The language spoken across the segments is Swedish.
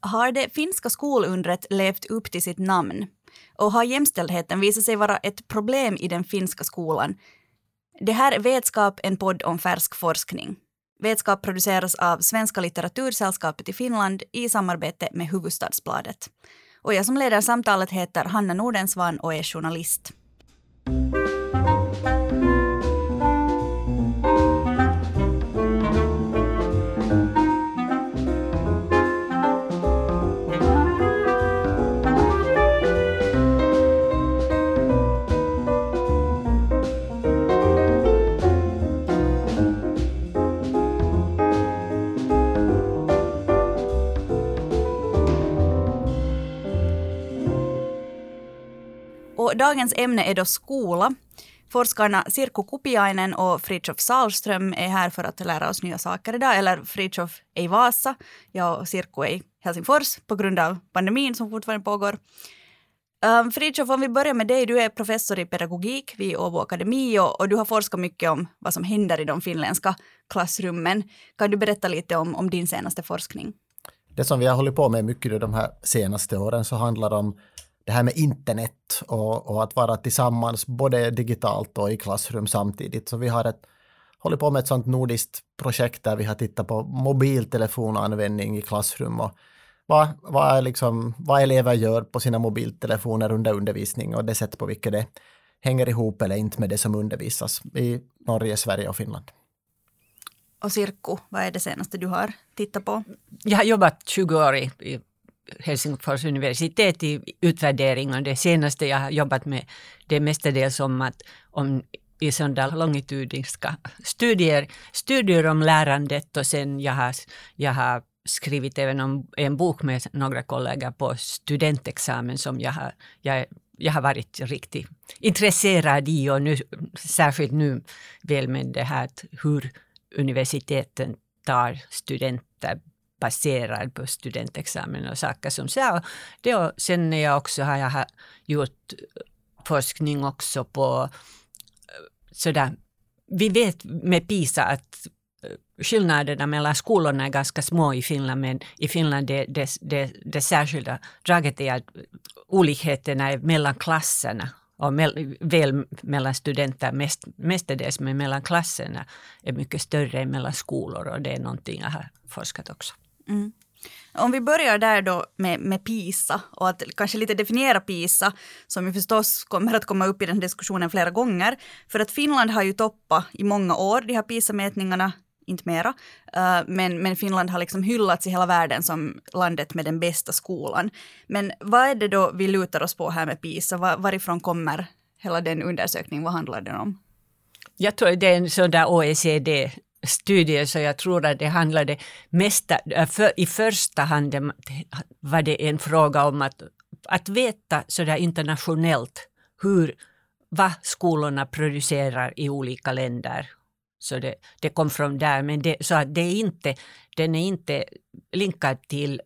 Har det finska skolundret levt upp till sitt namn? Och har jämställdheten visat sig vara ett problem i den finska skolan? Det här är Vetskap, en podd om färsk forskning. Vetskap produceras av Svenska litteratursällskapet i Finland i samarbete med Huvudstadsbladet. Och jag som leder samtalet heter Hanna Nordensvan och är journalist. Och dagens ämne är då skola. Forskarna Sirku Kupiainen och Fritjof Salström är här för att lära oss nya saker idag. Eller Fritjof är i Vasa, jag och Sirku är i Helsingfors på grund av pandemin som fortfarande pågår. Ehm, um, Fritjof, om vi börjar med dig. Du är professor i pedagogik vid Åbo Akademi och, och, du har forskat mycket om vad som händer i de finländska klassrummen. Kan du berätta lite om, om din senaste forskning? Det som vi har hållit på med mycket de här senaste åren så handlar om det här med internet och, och, att vara tillsammans både digitalt och i klassrum samtidigt. Så vi har ett, håller på med ett sånt nordiskt projekt där vi har tittat på mobiltelefonanvändning i klassrum och vad, vad, liksom, vad elever gör på sina mobiltelefoner under undervisning och det sätt på vilket det hänger ihop eller inte med det som undervisas i Norge, Sverige och Finland. Och Sirku, vad är det senaste du har tittat på? Jag har jobbat 20 år i, i Helsingfors universitet i utvärdering och det senaste jag har jobbat med det är mestadels om att om i sådana longitudinska studier, studier om lärandet och sen jag har, jag har skrivit även om en bok med några kollegor på studentexamen som jag har, jag, jag har varit riktigt intresserad i och nu, särskilt nu väl med det här hur universiteten tar studenter baserad på studentexamen och saker som så. Det och sen är jag också, har jag gjort forskning också på eh, sådär, vi vet med PISA att eh, skillnaderna mellan skolorna är ganska små i Finland, men i Finland det, det, det, det särskilda draget är att olikheterna är mellan klasserna och mell, väl mellan studenter mest, mestadels, men mellan klasserna är mycket större än mellan skolor och det är någonting jag har forskat också. Mm. Om vi börjar där då med, med PISA och att kanske lite definiera PISA som ju förstås kommer att komma upp i den diskussionen flera gånger. För att Finland har ju toppat i många år de här PISA-mätningarna, inte mera. Uh, men, men Finland har liksom hyllats i hela världen som landet med den bästa skolan. Men vad är det då vi lutar oss på här med PISA? Var, varifrån kommer hela den undersökningen? Vad handlar den om? Jag tror det är en sån där OECD studier så jag tror att det handlade mesta, äh, för, i första hand var det en fråga om att, att veta sådär internationellt hur, vad skolorna producerar i olika länder. Så det, det kom från där, men det, så att det är inte, den är inte linkad till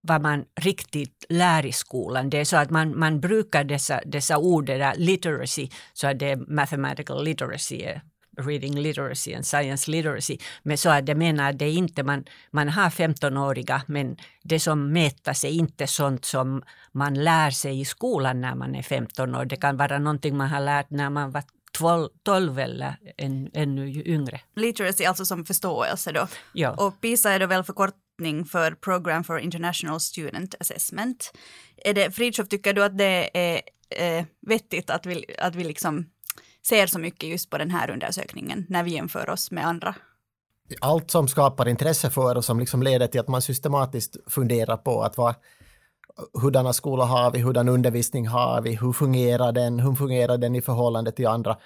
vad man riktigt lär i skolan. Det är så att man, man brukar dessa, dessa ord, där literacy, så att det är mathematical literacy reading literacy and science literacy. Men så att jag menar att det är inte man, man har 15-åriga men det som mätas är inte sånt som man lär sig i skolan när man är 15 år. Det kan vara någonting man har lärt när man var 12, 12 eller än, ännu yngre. Literacy alltså som förståelse då. Ja. Och PISA är då väl förkortning för Program for International Student Assessment. Är det, Fridtjof, tycker du att det är eh, vettigt att vi, att vi liksom ser så mycket just på den här undersökningen när vi jämför oss med andra. Allt som skapar intresse för och som liksom leder till att man systematiskt funderar på att vad, hurdana skolor har vi, hurdan undervisning har vi, hur fungerar den, hur fungerar den i förhållande till andra.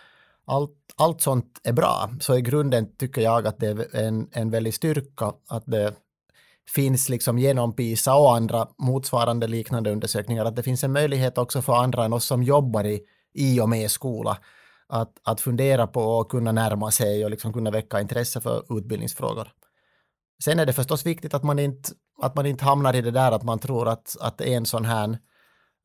Allt, allt sånt är bra, så i grunden tycker jag att det är en, en väldig styrka att det finns liksom genom PISA och andra motsvarande liknande undersökningar, att det finns en möjlighet också för andra än oss som jobbar i, i och med skola att, att fundera på och kunna närma sig och liksom kunna väcka intresse för utbildningsfrågor. Sen är det förstås viktigt att man inte, att man inte hamnar i det där att man tror att, att en sån här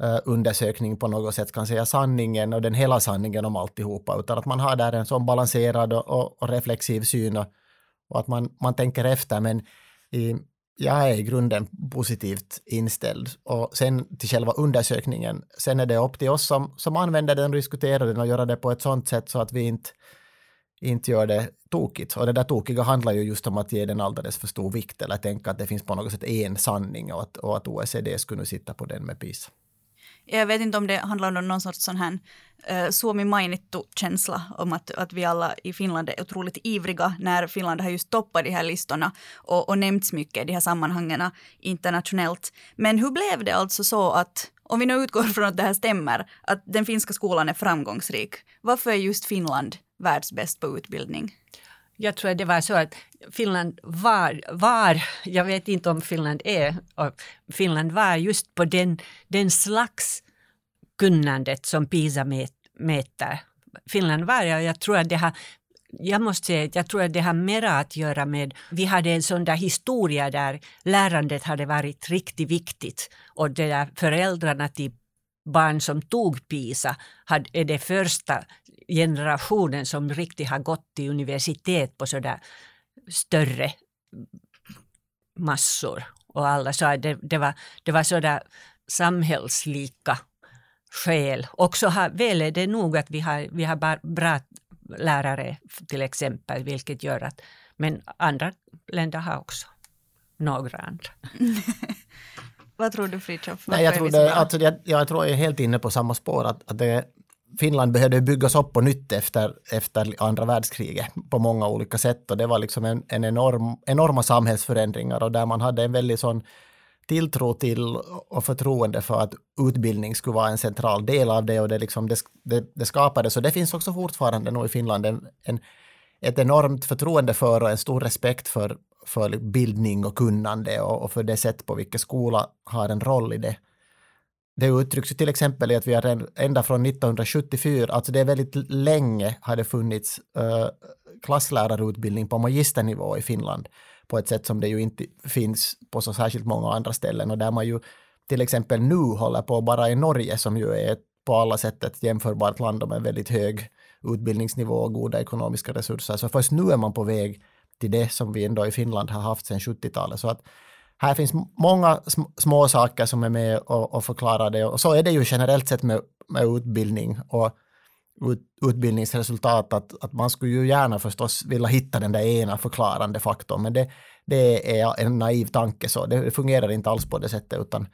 eh, undersökning på något sätt kan säga sanningen och den hela sanningen om alltihopa, utan att man har där en sån balanserad och, och, och reflexiv syn och, och, att man, man tänker efter. Men i, jag är i grunden positivt inställd. Och sen till själva undersökningen, sen är det upp till oss som, som använder den och diskuterar den och göra det på ett sånt sätt så att vi inte, inte gör det tokigt. Och det där tokiga handlar ju just om att ge den alldeles för stor vikt eller tänka att det finns på något sätt en sanning och att, och att OECD skulle sitta på den med PISA. Jag vet inte om det handlar om någon sorts sån här uh, Suomi mainittu-känsla om att, att vi alla i Finland är otroligt ivriga när Finland har just toppat de här listorna och, och nämnts mycket i de här sammanhangen internationellt. Men hur blev det alltså så att, om vi nu utgår från att det här stämmer, att den finska skolan är framgångsrik, varför är just Finland världsbäst på utbildning? Jag tror att det var så att Finland var, var, jag vet inte om Finland är, Finland var just på den, den slags kunnandet som PISA mäter. Finland var, och jag tror att det har jag måste säga att jag tror att det har mera att göra med, vi hade en sån där historia där lärandet hade varit riktigt viktigt och det där föräldrarna till barn som tog PISA hade, är det första generationen som riktigt har gått till universitet på sådär större massor. Och alla sa det, det var, det var sådär samhällslika skäl. Och så har, väl är det nog att vi har, vi har bra lärare till exempel, vilket gör att, men andra länder har också några andra. Vad tror du Fritiof? Nej, jag, tror det, alltså, jag, jag tror jag är helt inne på samma spår. Att, att det, Finland behövde byggas upp på nytt efter, efter andra världskriget på många olika sätt och det var liksom en, en enorm, enorma samhällsförändringar och där man hade en väldigt sån tilltro till och förtroende för att utbildning skulle vara en central del av det och det, liksom, det, det, det skapades. Och det finns också fortfarande nog i Finland en, en, ett enormt förtroende för och en stor respekt för, för bildning och kunnande och, och för det sätt på vilket skola har en roll i det. Det uttrycks ju till exempel i att vi har ända från 1974, alltså det är väldigt länge har det funnits uh, klasslärarutbildning på magisternivå i Finland på ett sätt som det ju inte finns på så särskilt många andra ställen och där man ju till exempel nu håller på bara i Norge som ju är på alla sätt ett jämförbart land med väldigt hög utbildningsnivå och goda ekonomiska resurser. Så först nu är man på väg till det som vi ändå i Finland har haft sedan 70-talet. Så att här finns många små saker som är med och, och förklarar det. Och så är det ju generellt sett med, med utbildning och ut, utbildningsresultat att, att man skulle ju gärna förstås vilja hitta den där ena förklarande faktorn men det, det är en naiv tanke så det fungerar inte alls på det sättet utan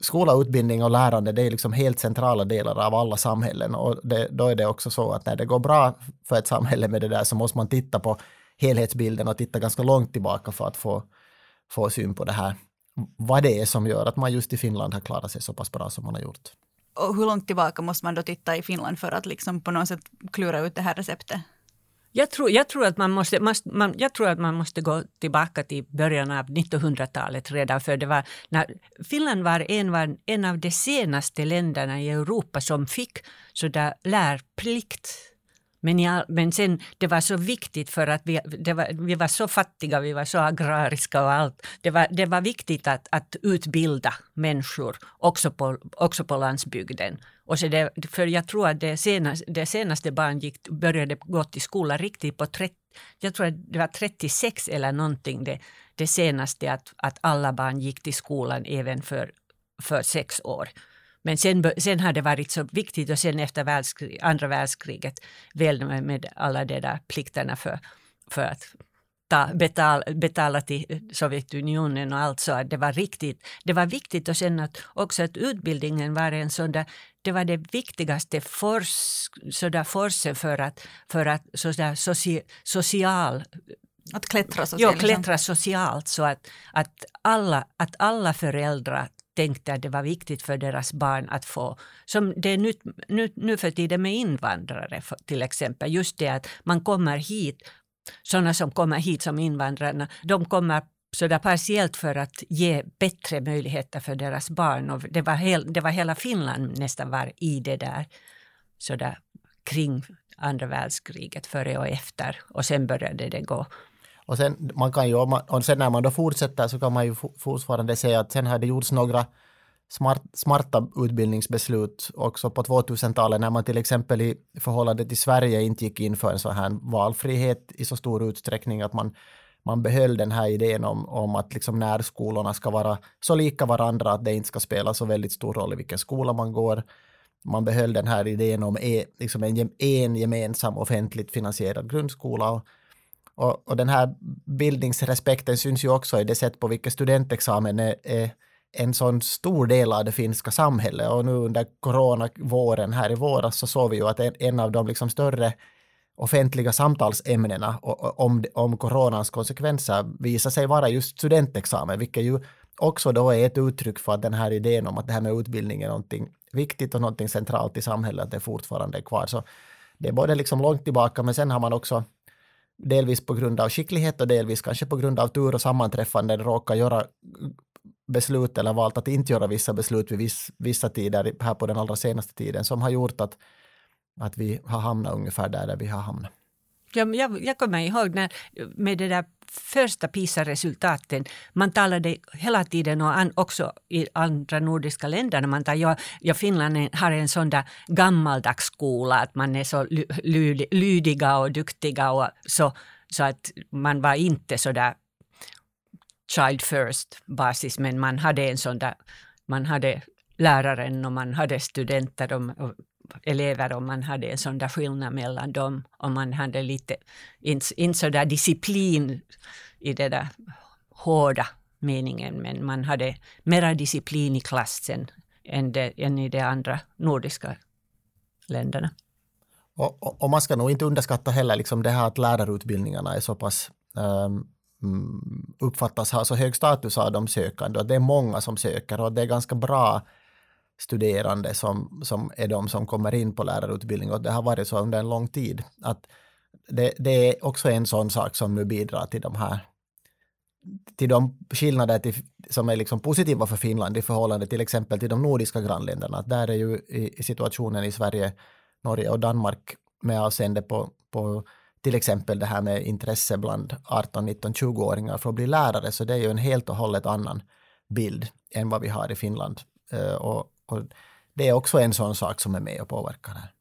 skola, utbildning och lärande det är liksom helt centrala delar av alla samhällen och det, då är det också så att när det går bra för ett samhälle med det där så måste man titta på helhetsbilden och titta ganska långt tillbaka för att få, få syn på det här. Vad det är som gör att man just i Finland har klarat sig så pass bra som man har gjort. Och hur långt tillbaka måste man då titta i Finland för att liksom på något sätt klura ut det här receptet? Jag tror, jag, tror att man måste, man, jag tror att man måste gå tillbaka till början av 1900-talet redan för det var när Finland var en, var en av de senaste länderna i Europa som fick sådär lärplikt men, ja, men sen, det var så viktigt för att vi, var, vi var så fattiga, vi var så agrariska och allt. Det var, det var viktigt att, att utbilda människor också på, också på landsbygden. Och så det, för jag tror att det senaste, det senaste barn gick, började gå till skolan riktigt på 30, jag tror att det var 36 eller någonting det, det senaste att, att alla barn gick till skolan även för, för sex år. Men sen, sen har det varit så viktigt och sen efter världskrig, andra världskriget väl med, med alla de där plikterna för, för att ta, betala, betala till Sovjetunionen och allt så att det var riktigt. Det var viktigt och sen att också att utbildningen var en sån där, det var det viktigaste fors, forsen för att, för att sådär soci, social att klättra socialt? Ja, klättra socialt så att, att, alla, att alla föräldrar tänkte att det var viktigt för deras barn att få, som det är nu, nu, nu för tiden med invandrare till exempel, just det att man kommer hit, sådana som kommer hit som invandrarna, de kommer sådär partiellt för att ge bättre möjligheter för deras barn. Och det, var hel, det var hela Finland nästan var i det där, sådär kring andra världskriget, före och efter. Och sen började det gå och sen, man kan ju, och sen när man då fortsätter så kan man ju fortfarande säga att sen har det gjorts några smart, smarta utbildningsbeslut också på 2000-talet när man till exempel i förhållande till Sverige inte gick in för en sån här valfrihet i så stor utsträckning att man, man behöll den här idén om, om att liksom närskolorna ska vara så lika varandra att det inte ska spela så väldigt stor roll i vilken skola man går. Man behöll den här idén om e, liksom en, en gemensam offentligt finansierad grundskola. Och, och, den här bildningsrespekten syns ju också i det sätt på vilket studentexamen är, är en sån stor del av det finska samhället. Och nu under coronavåren här i våras så såg vi ju att en, en av de liksom större offentliga samtalsämnena om, om coronans konsekvenser visar sig vara just studentexamen, vilket ju också då är ett uttryck för att den här idén om att det här med utbildning är någonting viktigt och någonting centralt i samhället, att det fortfarande är kvar. Så det är både liksom långt tillbaka, men sen har man också delvis på grund av skicklighet och delvis kanske på grund av tur och sammanträffande råkar göra beslut eller valt att inte göra vissa beslut vid viss, vissa tider här på den allra senaste tiden som har gjort att att vi har hamnat ungefär där, där vi har hamnat. Jag, jag, jag kommer ihåg när, med det där första PISA-resultaten. Man talade hela tiden och an, också i andra nordiska länder. Man tar, ja, ja, Finland har en sån där gammaldags skola att man är så lydiga och duktiga och så, så att man var inte så där child first basis men man hade en sån där, man hade läraren och man hade studenter och, elever om man hade en sån där skillnad mellan dem. Om man hade lite, inte, inte så där disciplin i det där hårda meningen, men man hade mera disciplin i klassen än, det, än i de andra nordiska länderna. Och, och, och, man ska nog inte underskatta heller liksom det här att lärarutbildningarna är så pass um, uppfattas ha så hög status av de sökande och det är många som söker och det är ganska bra studerande som, som är de som kommer in på lärarutbildning och det har varit så under en lång tid. Att det, det är också en sån sak som nu bidrar till de här till de skillnader till, som är liksom positiva för Finland i förhållande till exempel till de nordiska grannländerna. Där är ju i, situationen i Sverige, Norge och Danmark med avseende på, på till exempel det här med intresse bland 18, 19, 20-åringar för att bli lärare, så det är ju en helt och hållet annan bild än vad vi har i Finland. Eh, och, och det är också en sån sak som är med och påverkar här.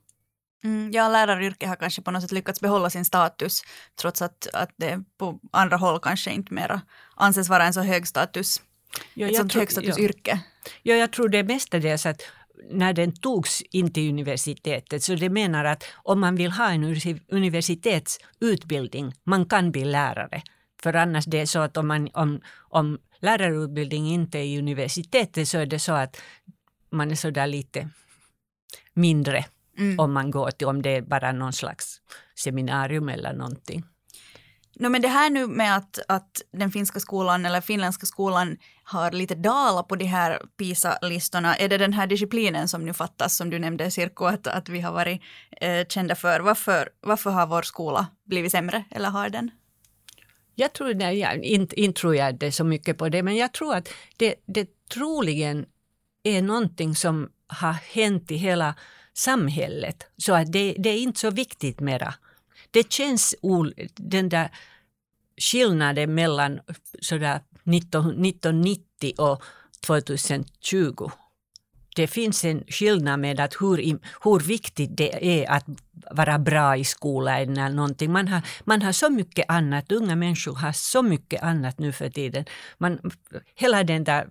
Mm, ja, läraryrket har kanske på något sätt lyckats behålla sin status trots att, att det på andra håll kanske inte mera anses vara en så hög status. Ja, ett sånt högstatusyrke. Ja. ja, jag tror det är mestadels att när den togs in till universitetet, så det menar att om man vill ha en universitetsutbildning, man kan bli lärare. För annars det är så att om, man, om, om lärarutbildning inte är i universitetet så är det så att man är sådär lite mindre mm. om man går till, om det är bara någon slags seminarium eller någonting. No, men det här nu med att, att den finska skolan eller finländska skolan har lite dalat på de här PISA-listorna, är det den här disciplinen som nu fattas, som du nämnde Sirko, att, att vi har varit eh, kända för. Varför, varför har vår skola blivit sämre, eller har den? Jag tror, nej, jag, inte, inte tror jag det så mycket på det, men jag tror att det, det troligen är någonting som har hänt i hela samhället. Så att det, det är inte så viktigt mera. Det känns ol, den där skillnaden mellan sådär 19, 1990 och 2020. Det finns en skillnad med att hur, hur viktigt det är att vara bra i skolan eller någonting. Man har, man har så mycket annat, unga människor har så mycket annat nu för tiden. Man, hela den där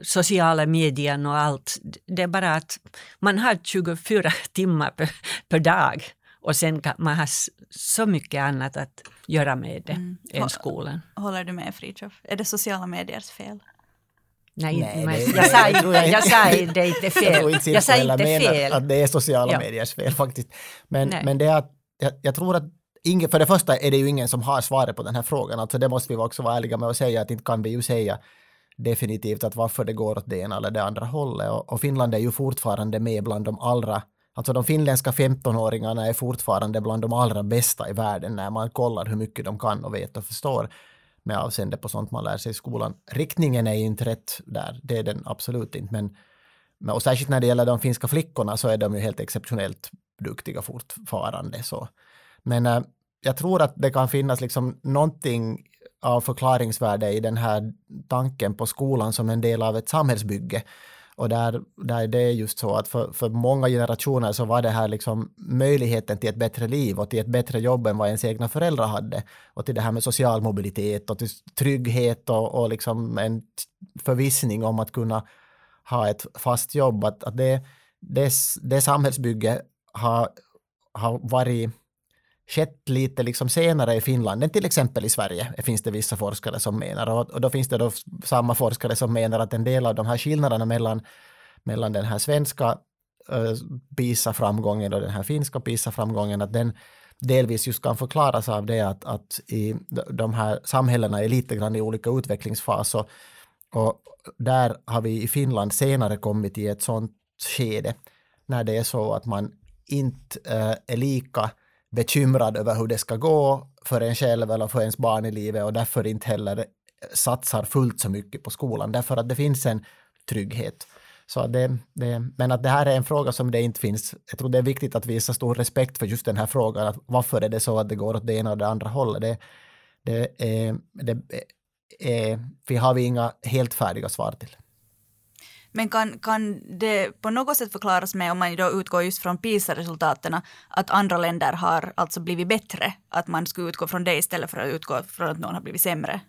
sociala medien och allt. Det är bara att man har 24 timmar per, per dag och sen kan man ha så mycket annat att göra med det mm. än skolan. Håller du med Fritiof? Är det sociala mediers fel? Nej, Nej men, det, jag, sa, jag, jag sa det inte fel. Jag, inte jag sa inte fel. Att, det är sociala ja. mediers fel faktiskt. Men, men det är att jag, jag tror att ingen, för det första är det ju ingen som har svaret på den här frågan. Alltså det måste vi också vara ärliga med att säga att inte kan vi ju säga definitivt att varför det går åt det ena eller det andra hållet. Och, och Finland är ju fortfarande med bland de allra Alltså de finländska 15-åringarna är fortfarande bland de allra bästa i världen när man kollar hur mycket de kan och vet och förstår med avseende på sånt man lär sig i skolan. Riktningen är inte rätt där, det är den absolut inte. Men, och särskilt när det gäller de finska flickorna så är de ju helt exceptionellt duktiga fortfarande. Så. Men äh, jag tror att det kan finnas liksom någonting av förklaringsvärde i den här tanken på skolan som en del av ett samhällsbygge. Och där, där det är just så att för, för många generationer så var det här liksom möjligheten till ett bättre liv och till ett bättre jobb än vad ens egna föräldrar hade. Och till det här med social mobilitet och till trygghet och, och liksom en förvissning om att kunna ha ett fast jobb. Att, att det, det, det samhällsbygge har, har varit skett lite liksom senare i Finland än till exempel i Sverige, finns det vissa forskare som menar. Och, och då finns det då samma forskare som menar att en del av de här skillnaderna mellan, mellan den här svenska uh, PISA-framgången och den här finska PISA-framgången, att den delvis just kan förklaras av det att, att i de här samhällena är lite grann i olika utvecklingsfas och, och där har vi i Finland senare kommit i ett sånt skede när det är så att man inte uh, är lika bekymrad över hur det ska gå för en själv eller för ens barn i livet och därför inte heller satsar fullt så mycket på skolan därför att det finns en trygghet. Så det, det, men att det här är en fråga som det inte finns, jag tror det är viktigt att visa stor respekt för just den här frågan, att varför är det så att det går åt det ena och det andra hållet. Det, det, är, det är, vi har vi inga helt färdiga svar till. Men kan, kan det på något sätt förklaras med, om man då utgår just från PISA-resultaten, att andra länder har alltså blivit bättre? Att man skulle utgå från det istället för att utgå från att någon har blivit sämre?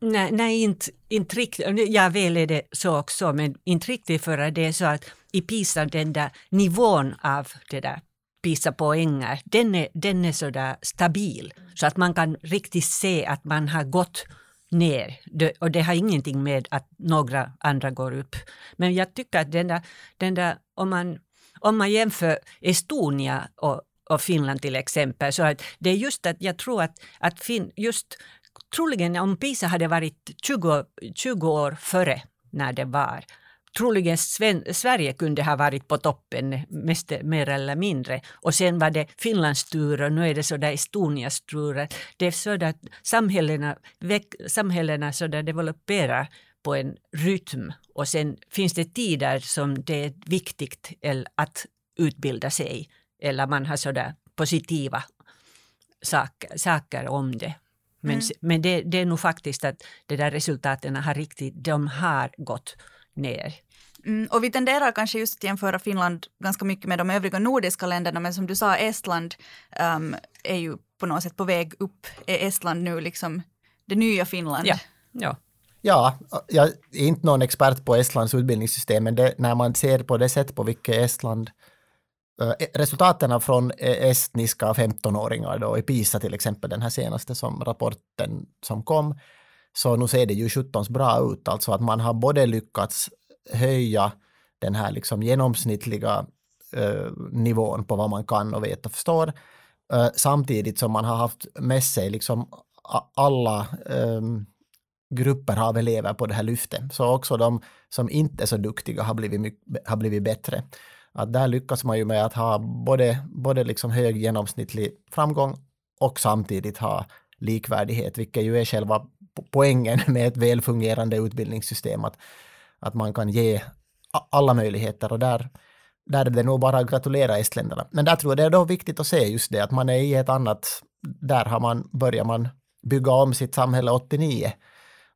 Nej, nej inte, inte riktigt. Ja, väl är det så också, men inte riktigt för det är så att i PISA, den där nivån av det där PISA-poänger, den är, den är så där stabil. Så att man kan riktigt se att man har gått ner. Det, och det har ingenting med att några andra går upp. Men jag tycker att den där, den där om, man, om man jämför Estonia och, och Finland till exempel, så att det är just att jag tror att, att fin, just troligen om PISA hade varit 20, 20 år före när det var, troligen Sven, Sverige kunde ha varit på toppen, mest, mer eller mindre. Och sen var det Finlands tur och nu är det så där Estonias tur. Det är så att samhällena, samhällena så där developerar på en rytm och sen finns det tider som det är viktigt att utbilda sig eller man har sådär positiva saker, saker om det. Men, mm. men det, det, är nog faktiskt att de där resultaten har riktigt, de har gått ner. Mm, och vi tenderar kanske just att jämföra Finland ganska mycket med de övriga nordiska länderna, men som du sa, Estland um, är ju på något sätt på väg upp. Är Estland nu liksom det nya Finland? Ja. ja. Ja, jag är inte någon expert på Estlands utbildningssystem, men det, när man ser på det sätt på vilket Estland uh, resultaten från estniska 15-åringar då i PISA till exempel, den här senaste som rapporten som kom, så nu ser det ju 17 bra ut, alltså att man har både lyckats höja den här liksom genomsnittliga eh, nivån på vad man kan och vet och förstår, eh, samtidigt som man har haft med sig liksom alla eh, grupper av elever på det här lyftet. Så också de som inte är så duktiga har blivit, har blivit bättre. Att där lyckas man ju med att ha både, både liksom hög genomsnittlig framgång och samtidigt ha likvärdighet, vilket ju är själva poängen med ett välfungerande utbildningssystem, att, att man kan ge alla möjligheter och där, där är det nog bara att gratulera estländarna. Men där tror jag det är då viktigt att se just det, att man är i ett annat, där har man, börjar man bygga om sitt samhälle 89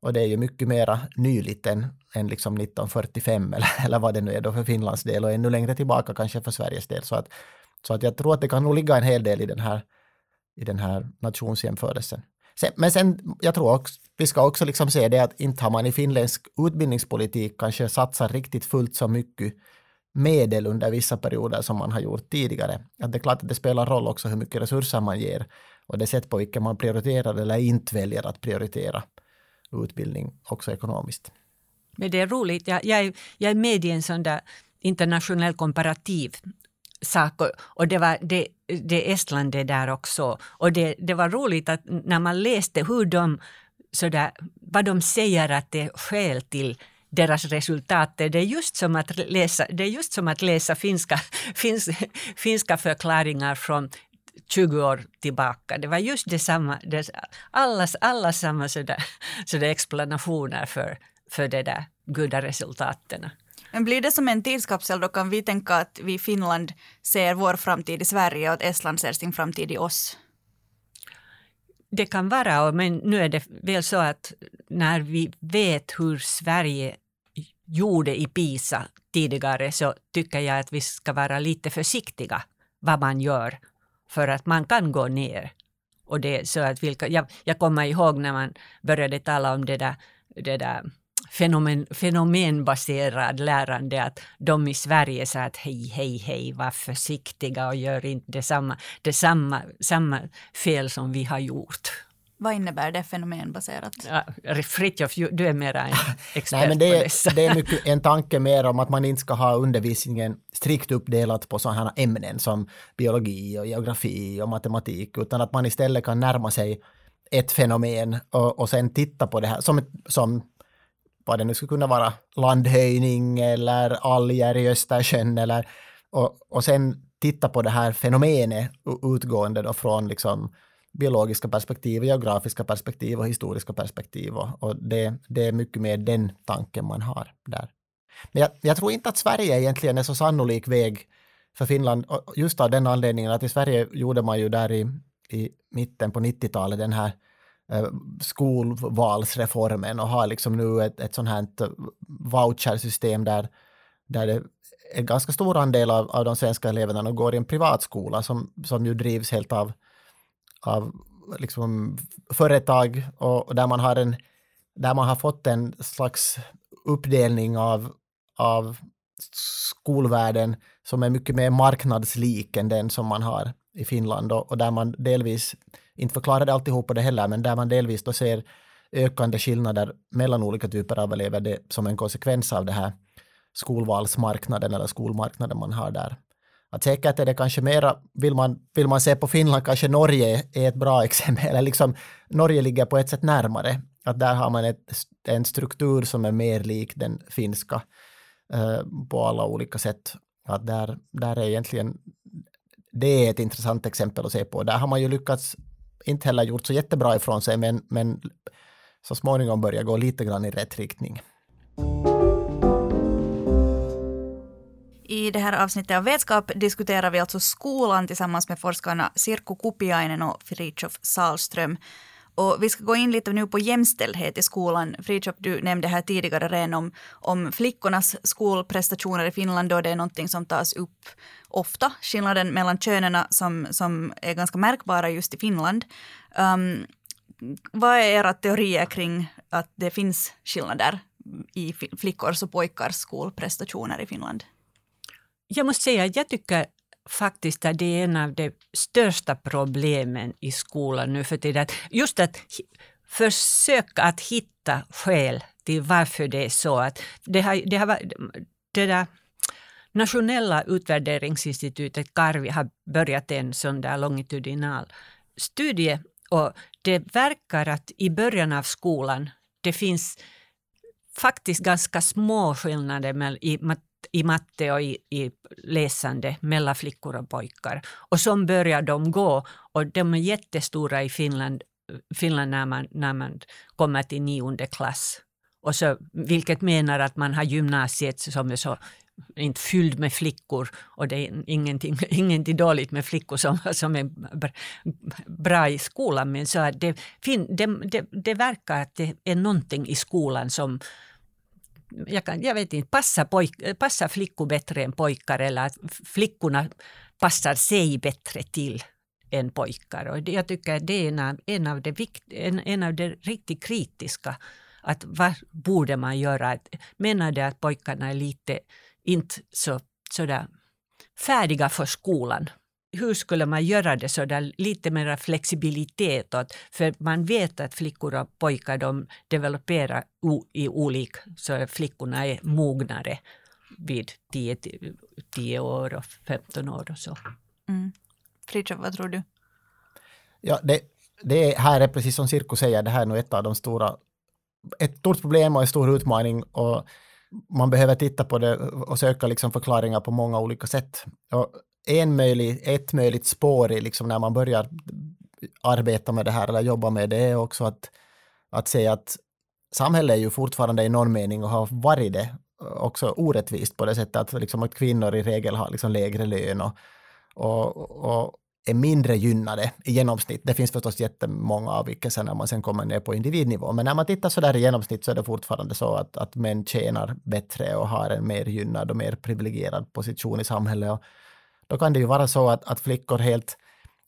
och det är ju mycket mera nyligt än, än liksom 1945 eller, eller vad det nu är då för Finlands del och ännu längre tillbaka kanske för Sveriges del. Så att, så att jag tror att det kan nog ligga en hel del i den här, i den här nationsjämförelsen. Sen, men sen, jag tror också, vi ska också liksom se det att inte har man i finländsk utbildningspolitik kanske satsat riktigt fullt så mycket medel under vissa perioder som man har gjort tidigare. Att det är klart att det spelar roll också hur mycket resurser man ger och det sätt på vilket man prioriterar eller inte väljer att prioritera utbildning också ekonomiskt. Men det är roligt, jag, jag, är, jag är med i en sån där internationell komparativ sak och det var det, det Estland är där också. Och det, det var roligt att när man läste hur de, sådär, vad de säger att det är skäl till deras resultat. Det är just som att läsa, det är just som att läsa finska, finsk, finska förklaringar från 20 år tillbaka. Det var just detsamma, det, alla, alla samma sådär, sådär explanationer för, för de där goda resultaten. Men blir det som en tidskapsel då kan vi tänka att vi i Finland ser vår framtid i Sverige och att Estland ser sin framtid i oss? Det kan vara, men nu är det väl så att när vi vet hur Sverige gjorde i PISA tidigare så tycker jag att vi ska vara lite försiktiga vad man gör för att man kan gå ner. Och det, så att vilka, jag, jag kommer ihåg när man började tala om det där, det där fenomen, fenomenbaserad lärande, att de i Sverige sa att hej, hej, hej, var försiktiga och gör inte detsamma, detsamma samma fel som vi har gjort. Vad innebär det fenomenbaserat? Ja, Fritjof, du är mera en expert Nej, men det, på dessa. det är mycket en tanke mer om att man inte ska ha undervisningen strikt uppdelat på sådana här ämnen som biologi och geografi och matematik, utan att man istället kan närma sig ett fenomen och, och sen titta på det här som, som vad det nu skulle kunna vara, landhöjning eller alger i Östersjön eller och, och sen titta på det här fenomenet utgående då från liksom biologiska perspektiv, geografiska perspektiv och historiska perspektiv och, och det, det är mycket mer den tanken man har där. Men jag, jag, tror inte att Sverige egentligen är så sannolik väg för Finland, just av den anledningen att i Sverige gjorde man ju där i, i mitten på 90-talet den här Eh, skolvalsreformen och har liksom nu ett, ett sånt här vouchersystem där, där det är ganska stor andel av, av de svenska eleverna går i en privatskola som, som ju drivs helt av, av liksom företag och, och där man har en där man har fått en slags uppdelning av, av skolvärlden som är mycket mer marknadslik än den som man har i Finland och, och där man delvis inte förklarade alltihopa det heller, men där man delvis då ser ökande skillnader mellan olika typer av elever det, som en konsekvens av det här skolvalsmarknaden eller skolmarknaden man har där. Att säkert är det kanske mera, vill man, vill man se på Finland, kanske Norge är ett bra exempel, eller liksom Norge ligger på ett sätt närmare, att där har man ett, en struktur som är mer lik den finska eh, på alla olika sätt. Att där, där är egentligen, det är ett intressant exempel att se på. Där har man ju lyckats inte heller gjort så jättebra ifrån sig, men, men så småningom börjar gå lite grann i rätt riktning. I det här avsnittet av Vetskap diskuterar vi alltså skolan tillsammans med forskarna Sirku Kupiainen och Fritjof Salström. Och vi ska gå in lite nu på jämställdhet i skolan. Fritjof, du nämnde här tidigare redan om, om flickornas skolprestationer i Finland då det är någonting som tas upp ofta. Skillnaden mellan könen som, som är ganska märkbara just i Finland. Um, vad är era teorier kring att det finns skillnader i flickors och pojkars skolprestationer i Finland? Jag måste säga att jag tycker faktiskt att det är en av de största problemen i skolan nu för tiden. Just att försöka att hitta skäl till varför det är så. Att det, har, det, har, det där nationella utvärderingsinstitutet Karvi har börjat en sån där longitudinal studie och det verkar att i början av skolan det finns faktiskt ganska små skillnader i i matte och i, i läsande mellan flickor och pojkar. Och så börjar de gå och de är jättestora i Finland, Finland när, man, när man kommer till nionde klass. Och så, vilket menar att man har gymnasiet som är så inte fylld med flickor och det är ingenting, ingenting dåligt med flickor som, som är bra i skolan men så att det, det, det, det verkar att det är någonting i skolan som, jag, kan, jag vet inte, passar, pojk, passar flickor bättre än pojkar eller att flickorna passar sig bättre till än pojkar. Och jag tycker det är en av, en av, de, vikt, en, en av de riktigt kritiska. Att vad borde man göra? Menar det att pojkarna är lite, inte så, sådär färdiga för skolan? Hur skulle man göra det så där lite mer flexibilitet? Åt, för man vet att flickor och pojkar de developerar i olika, så flickorna är mognare vid 10, 10 år och 15 år och så. Mm. Fritiof, vad tror du? Ja, det, det här är precis som Sirko säger, det här är nog ett av de stora, ett stort problem och en stor utmaning och man behöver titta på det och söka liksom förklaringar på många olika sätt. Och en möjlig, ett möjligt spår i liksom när man börjar arbeta med det här eller jobba med det är också att, att se att samhället är ju fortfarande i någon mening och har varit det också orättvist på det sättet att, liksom att kvinnor i regel har liksom lägre lön och, och, och är mindre gynnade i genomsnitt. Det finns förstås jättemånga avvikelser när man sen kommer ner på individnivå, men när man tittar så där i genomsnitt så är det fortfarande så att, att män tjänar bättre och har en mer gynnad och mer privilegierad position i samhället. Och då kan det ju vara så att, att flickor helt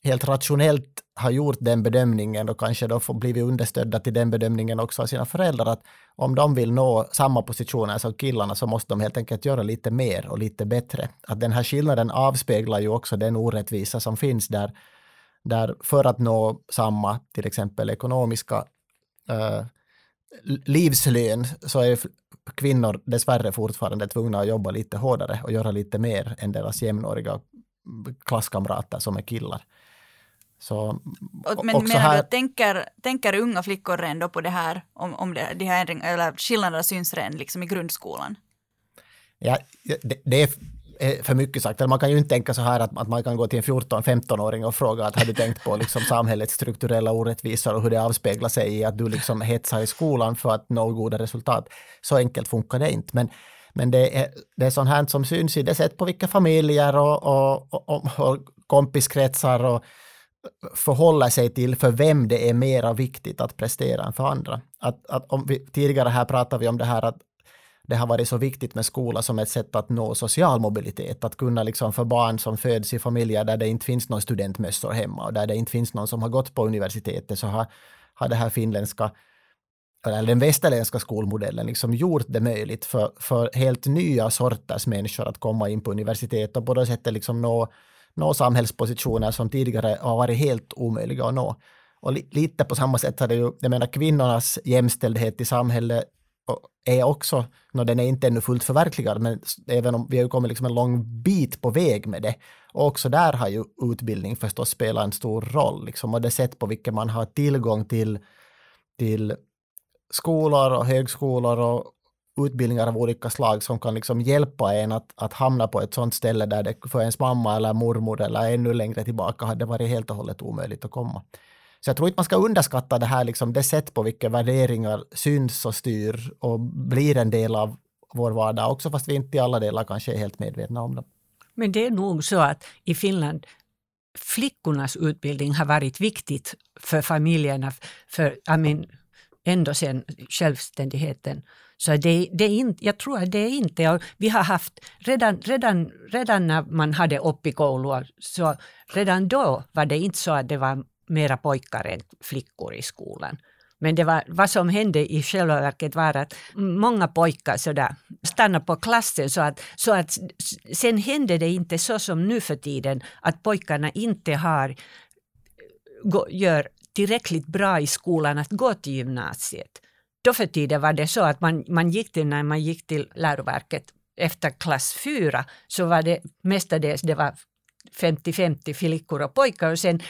helt rationellt har gjort den bedömningen och kanske då får blivit understödda till den bedömningen också av sina föräldrar att om de vill nå samma positioner som killarna så måste de helt enkelt göra lite mer och lite bättre. Att den här skillnaden avspeglar ju också den orättvisa som finns där, där för att nå samma till exempel ekonomiska eh, livslön så är kvinnor dessvärre fortfarande tvungna att jobba lite hårdare och göra lite mer än deras jämnåriga klasskamrater som är killar. Så, men menar här... du att tänker, tänker unga flickor ändå på det här, om, om det, de här eller skillnaderna syns redan liksom i grundskolan? Ja, det, det är för mycket sagt. Man kan ju inte tänka så här att, att man kan gå till en 14-15-åring och fråga att har du tänkt på liksom samhällets strukturella orättvisor och hur det avspeglar sig i att du liksom hetsar i skolan för att nå goda resultat. Så enkelt funkar det inte. Men, men det, är, det är sånt här som syns i det sätt på vilka familjer och, och, och, och kompiskretsar och förhåller sig till för vem det är mera viktigt att prestera än för andra. Att, att om vi, tidigare här pratade vi om det här att det har varit så viktigt med skola som ett sätt att nå social mobilitet, att kunna liksom för barn som föds i familjer där det inte finns någon studentmössor hemma och där det inte finns någon som har gått på universitetet så har, har det här finländska eller den västerländska skolmodellen liksom gjort det möjligt för, för helt nya sorters människor att komma in på universitet och på det sättet liksom nå nå samhällspositioner som tidigare har varit helt omöjliga att nå. Och li, lite på samma sätt har det ju, jag menar kvinnornas jämställdhet i samhället är också, no, den är inte ännu fullt förverkligad, men även om vi har kommit liksom en lång bit på väg med det. Och också där har ju utbildning förstås spelat en stor roll, liksom, och det sätt på vilket man har tillgång till, till skolor och högskolor och utbildningar av olika slag som kan liksom hjälpa en att, att hamna på ett sånt ställe där det för ens mamma eller mormor eller ännu längre tillbaka hade varit helt och hållet omöjligt att komma. Så jag tror inte man ska underskatta det här, liksom det sätt på vilket värderingar syns och styr och blir en del av vår vardag också, fast vi inte i alla delar kanske är helt medvetna om dem. Men det är nog så att i Finland flickornas utbildning har varit viktigt för familjerna, för I mean, ändå sen självständigheten så det, det är inte, jag tror att det är inte, vi har haft, redan, redan, redan när man hade oppikoulua, så redan då var det inte så att det var mera pojkar än flickor i skolan. Men det var, vad som hände i själva verket var att många pojkar sådär stannade på klassen så att, så att sen hände det inte så som nu för tiden att pojkarna inte har, eh, gör tillräckligt bra i skolan att gå till gymnasiet. Då för tiden var det så att man, man gick till, när man gick till läroverket efter klass fyra, så var det mestadels det var 50-50 flickor och pojkar och sen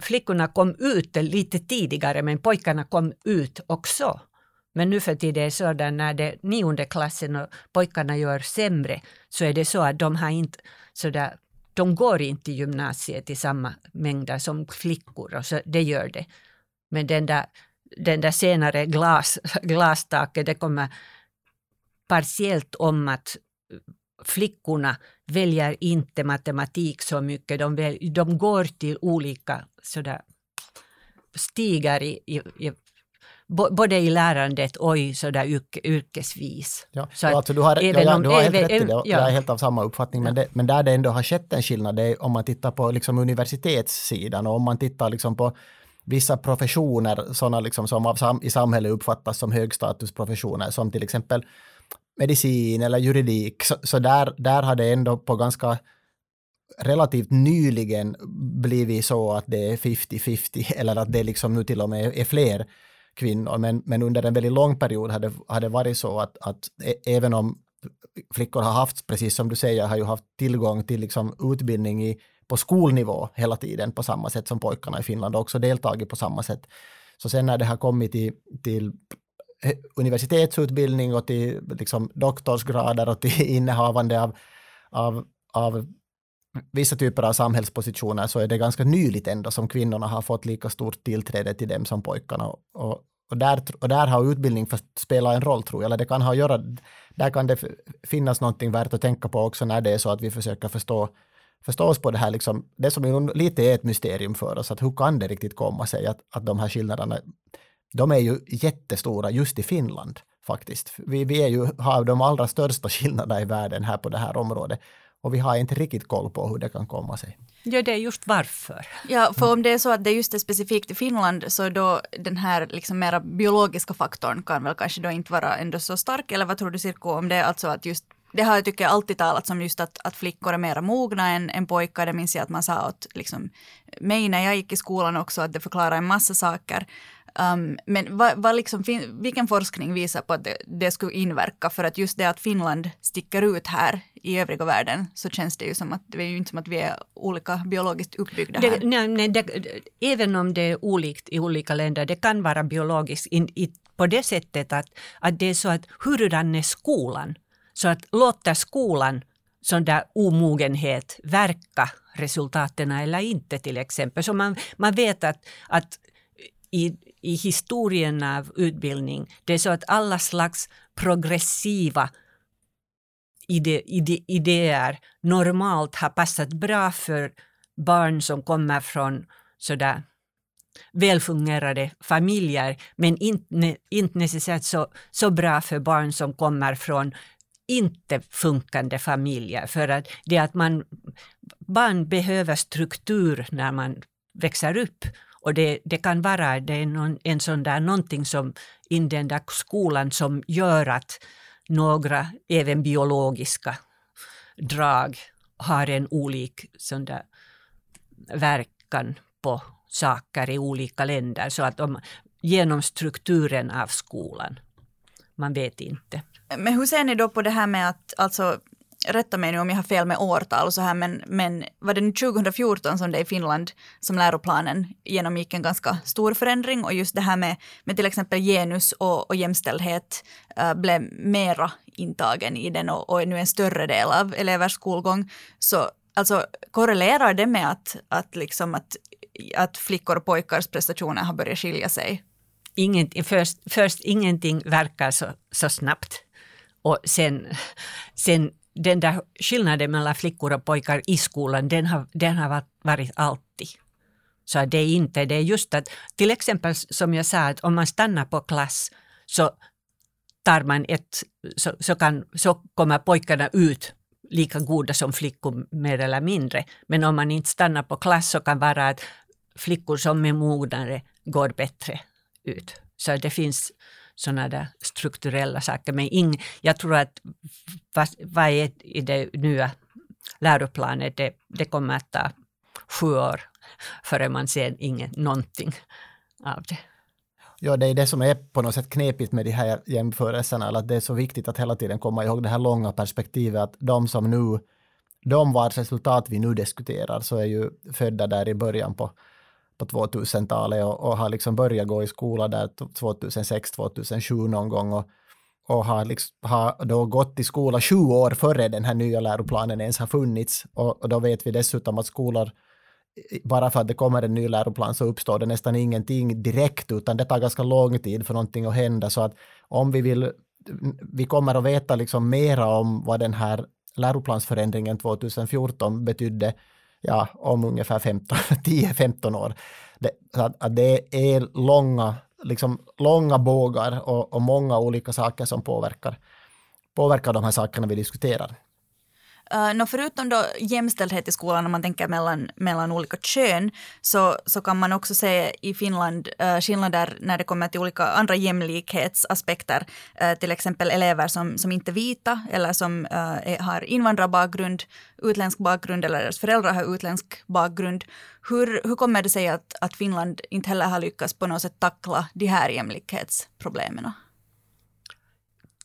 flickorna kom ut lite tidigare men pojkarna kom ut också. Men nu för tiden är det så att när det nionde klassen och pojkarna gör sämre så är det så att de har inte sådär de går inte i gymnasiet i samma mängder som flickor och så det gör det. Men den där den där senare glas, glastaket, det kommer partiellt om att flickorna väljer inte matematik så mycket. De, väl, de går till olika sådär, stigar i, i, i både i lärandet och i sådär yrke, yrkesvis. Ja, så alltså du har, ja, ja, du har helt rätt i det, ja. jag är helt av samma uppfattning, men, det, men där det ändå har skett en skillnad, det är om man tittar på liksom universitetssidan och om man tittar liksom på vissa professioner, sådana liksom som av, i samhället uppfattas som högstatusprofessioner, som till exempel medicin eller juridik, så, så, där, där har det ändå på ganska relativt nyligen blivit så att det är 50-50 eller att det liksom nu till och med är fler kvinnor. Men, men under en väldigt lång period har det, det varit så att, att e, även om flickor har haft, precis som du säger, har ju haft tillgång till liksom utbildning i på skolnivå hela tiden på samma sätt som pojkarna i Finland och också deltagit på samma sätt. Så sen när det har kommit till, till universitetsutbildning och till liksom doktorsgrader och till innehavande av, av, av vissa typer av samhällspositioner så är det ganska nyligt ändå som kvinnorna har fått lika stort tillträde till dem som pojkarna. Och, och, där, och där har utbildning spelat en roll tror jag, eller det kan ha att göra, där kan det finnas någonting värt att tänka på också när det är så att vi försöker förstå oss på det här, liksom, det som är lite är ett mysterium för oss, att hur kan det riktigt komma sig att, att de här skillnaderna, de är ju jättestora just i Finland faktiskt. Vi, vi är ju, har de allra största skillnaderna i världen här på det här området och vi har inte riktigt koll på hur det kan komma sig. Ja, det är just varför. Ja, för om det är så att det just är specifikt i Finland så då den här liksom mera biologiska faktorn kan väl kanske då inte vara ändå så stark, eller vad tror du Sirko om det är alltså att just det har jag tycker jag alltid talats om just att, att flickor är mera mogna än, än pojkar. Det minns jag att man sa åt liksom, mig när jag gick i skolan också att det förklarar en massa saker. Um, men vad, vad liksom, vilken forskning visar på att det, det, skulle inverka? För att just det att Finland sticker ut här i övriga världen så känns det ju som att det är ju inte som att vi är olika biologiskt uppbyggda här. Det, nej, nej, det, även om det är olikt i olika länder, det kan vara biologiskt in, i, på det sättet att, att det är så att hurdan är skolan? Så att låta skolan sån där omogenhet verka resultaten eller inte till exempel. Så man, man vet att, att i, i historien av utbildning, det är så att alla slags progressiva ide, ide, idéer normalt har passat bra för barn som kommer från sådär välfungerande familjer, men inte, inte necessärt så, så bra för barn som kommer från inte funkande familjer. För att det att man, barn behöver struktur när man växer upp. Och det, det kan vara det är någon, en sån där någonting som i den där skolan som gör att några, även biologiska drag har en olik sån där verkan på saker i olika länder. Så att om, genom strukturen av skolan, man vet inte. Men hur ser ni då på det här med att, alltså rätta mig nu om jag har fel med årtal och så här, men, men var det nu 2014 som det i Finland som läroplanen genomgick en ganska stor förändring och just det här med, med till exempel genus och, och jämställdhet äh, blev mera intagen i den och, och är nu en större del av elevers skolgång. Så alltså korrelerar det med att, att, liksom att, att flickor och pojkars prestationer har börjat skilja sig? Inget, först, först ingenting verkar så, så snabbt och sen, sen den där skillnaden mellan flickor och pojkar i skolan, den har, den har varit alltid. Så det är inte, det är just att, till exempel som jag sa, att om man stannar på klass så tar man ett, så, så, kan, så kommer pojkarna ut lika goda som flickor mer eller mindre. Men om man inte stannar på klass så kan vara att flickor som är mognare går bättre ut. Så det finns sådana där strukturella saker. Men ing, jag tror att vad, vad är i det nya läroplanet, det, det kommer att ta sju år före man ser ingen, någonting av det. Ja, det är det som är på något sätt knepigt med de här jämförelserna, att det är så viktigt att hela tiden komma ihåg det här långa perspektivet, att de som nu, de vars resultat vi nu diskuterar, så är ju födda där i början på på 2000-talet och, och, har liksom börjat gå i skola där 2006-2007 någon gång och, och har, liksom, har då gått i skola sju år före den här nya läroplanen ens har funnits. Och, och då vet vi dessutom att skolor bara för att det kommer en ny läroplan så uppstår det nästan ingenting direkt utan det tar ganska lång tid för någonting att hända så att om vi vill vi kommer att veta liksom mera om vad den här läroplansförändringen 2014 betydde ja, om ungefär 10-15 år. Det, att, att det är långa, liksom, långa bågar och, och många olika saker som påverkar, påverkar de här sakerna vi diskuterar. Uh, no, förutom då jämställdhet i skolan, om man tänker mellan, mellan olika kön, så, så kan man också se i Finland eh, uh, skillnader när det kommer till olika andra jämlikhetsaspekter. Uh, till exempel elever som, som inte är vita eller som uh, är, har invandrarbakgrund, utländsk bakgrund eller deras föräldrar har utländsk bakgrund. Hur, hur kommer det sig att, att Finland inte heller har lyckats på något sätt tackla de här jämlikhetsproblemen?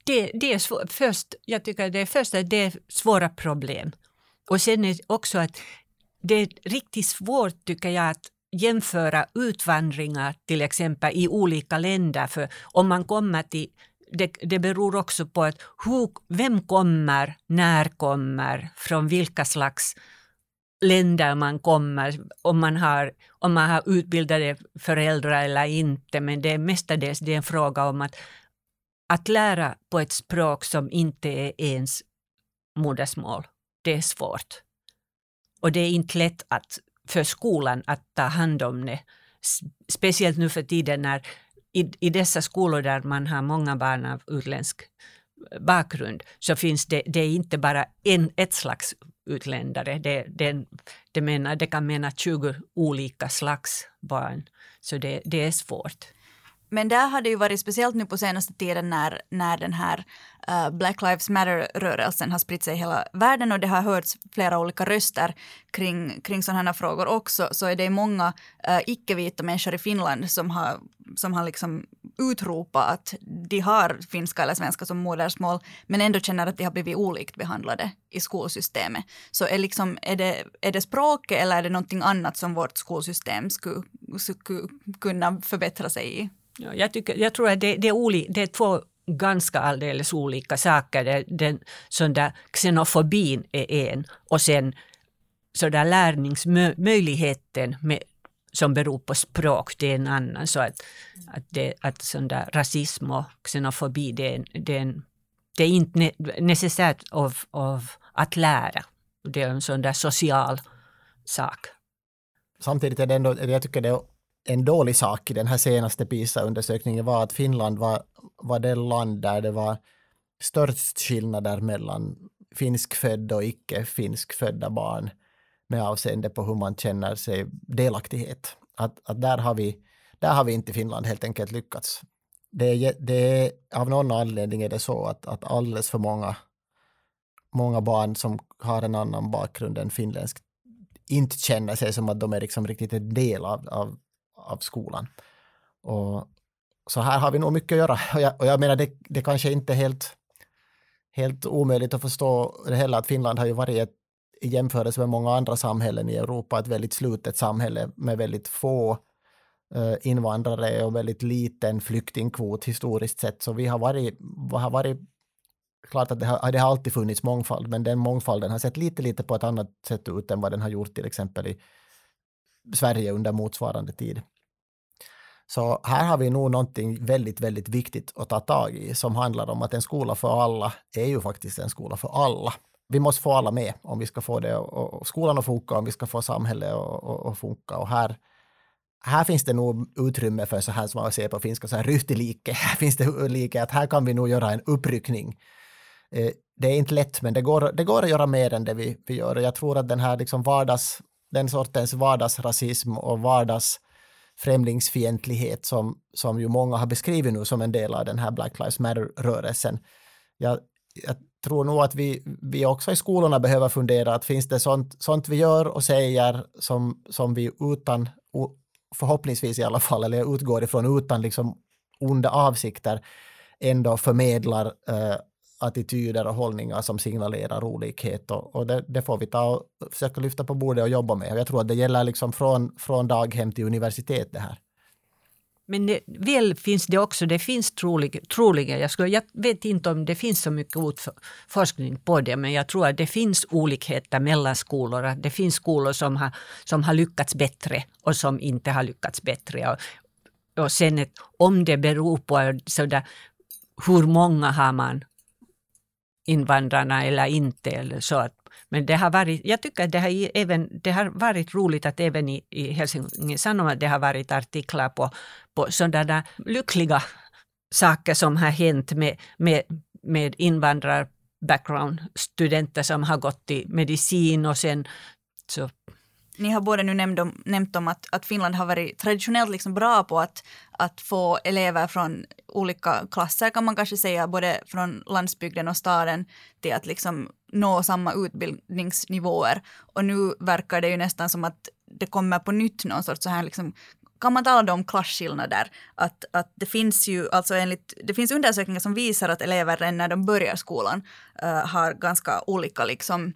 Det, det är svår, först, jag tycker det är först att det är svåra problem. Och sen är också att det är riktigt svårt tycker jag att jämföra utvandringar till exempel i olika länder. För om man kommer till det, det beror också på att hur, vem kommer, när kommer, från vilka slags länder man kommer, om man har, om man har utbildade föräldrar eller inte. Men det är mestadels det är en fråga om att att lära på ett språk som inte är ens modersmål, det är svårt. Och det är inte lätt att, för skolan att ta hand om det. Speciellt nu för tiden när i, i dessa skolor där man har många barn av utländsk eh, bakgrund så finns det, det är inte bara en, ett slags utländare. Det, det, det, menar, det kan mena 20 olika slags barn. Så det, det är svårt. Men där har det ju varit speciellt nu på senaste tiden när, när den här uh, Black Lives Matter-rörelsen har spritt sig i hela världen och det har hörts flera olika röster kring, kring sådana här frågor också, så är det många uh, icke-vita människor i Finland som har, som har liksom utropat att de har finska eller svenska som modersmål, men ändå känner att de har blivit olikt behandlade i skolsystemet. Så är, liksom, är, det, är det språket eller är det någonting annat som vårt skolsystem skulle, skulle kunna förbättra sig i? Ja, jag, tycker, jag tror att det, det, är oli, det är två ganska alldeles olika saker. Det, den, sån där xenofobin är en och sen så där lärningsmöjligheten med, som beror på språk, det är en annan. Så att, att, det, att sån där rasism och xenofobi, det är, det är, en, det är inte necessärt av, av att lära. Det är en sån där social sak. Samtidigt är det ändå, jag tycker det är en dålig sak i den här senaste PISA-undersökningen var att Finland var, var det land där det var störst skillnader mellan finskfödda och icke finskfödda barn med avseende på hur man känner sig delaktighet. Att, att där, har vi, där har vi inte i Finland helt enkelt lyckats. Det är, det är, av någon anledning är det så att, att alldeles för många, många barn som har en annan bakgrund än finländsk inte känner sig som att de är liksom riktigt en del av, av av skolan. Och, så här har vi nog mycket att göra. Och jag, och jag menar, det, det kanske inte är helt, helt omöjligt att förstå det heller, att Finland har ju varit ett, i jämförelse med många andra samhällen i Europa, ett väldigt slutet samhälle med väldigt få eh, invandrare och väldigt liten flyktingkvot historiskt sett. Så vi har varit, har varit klart att det har, det har alltid funnits mångfald, men den mångfalden har sett lite, lite på ett annat sätt ut än vad den har gjort till exempel i Sverige under motsvarande tid. Så här har vi nog någonting väldigt, väldigt viktigt att ta tag i som handlar om att en skola för alla är ju faktiskt en skola för alla. Vi måste få alla med om vi ska få det och, skolan att funka, om vi ska få samhället att funka. Och här, här finns det nog utrymme för så här som man ser på finska, så här ryhtilike. Här finns det like att här kan vi nog göra en uppryckning. Eh, det är inte lätt, men det går, det går att göra mer än det vi, vi gör. Och jag tror att den här liksom vardags, den sortens vardagsrasism och vardags främlingsfientlighet som, som ju många har beskrivit nu som en del av den här Black Lives Matter-rörelsen. Jag, jag tror nog att vi, vi också i skolorna behöver fundera att finns det sånt, sånt vi gör och säger som, som vi utan, förhoppningsvis i alla fall, eller jag utgår ifrån utan liksom onda avsikter ändå förmedlar eh, attityder och hållningar som signalerar olikhet och, och det, det, får vi ta och försöka lyfta på bordet och jobba med. Jag tror att det gäller liksom från, från daghem till universitet det här. Men det, väl finns det också, det finns troligen, troligen jag, skulle, jag vet inte om det finns så mycket forskning på det, men jag tror att det finns olikheter mellan skolor. Att det finns skolor som har, som har lyckats bättre och som inte har lyckats bättre. Och, och sen om det beror på sådär, hur många har man invandrarna eller inte. Eller så att, men det har varit, jag tycker att det har, även, det har varit roligt att även i, i Helsingin Sanomat det har varit artiklar på, på sådana lyckliga saker som har hänt med, med, med invandrar background studenter som har gått i medicin och sen så ni har båda nu nämnt om, nämnt om att, att Finland har varit traditionellt liksom bra på att, att få elever från olika klasser kan man kanske säga, både från landsbygden och staden till att liksom nå samma utbildningsnivåer. Och nu verkar det ju nästan som att det kommer på nytt någon sorts så här liksom kan man tala om klasskillnader? Att, att det finns ju alltså enligt, det finns undersökningar som visar att elever redan när de börjar skolan uh, har ganska olika liksom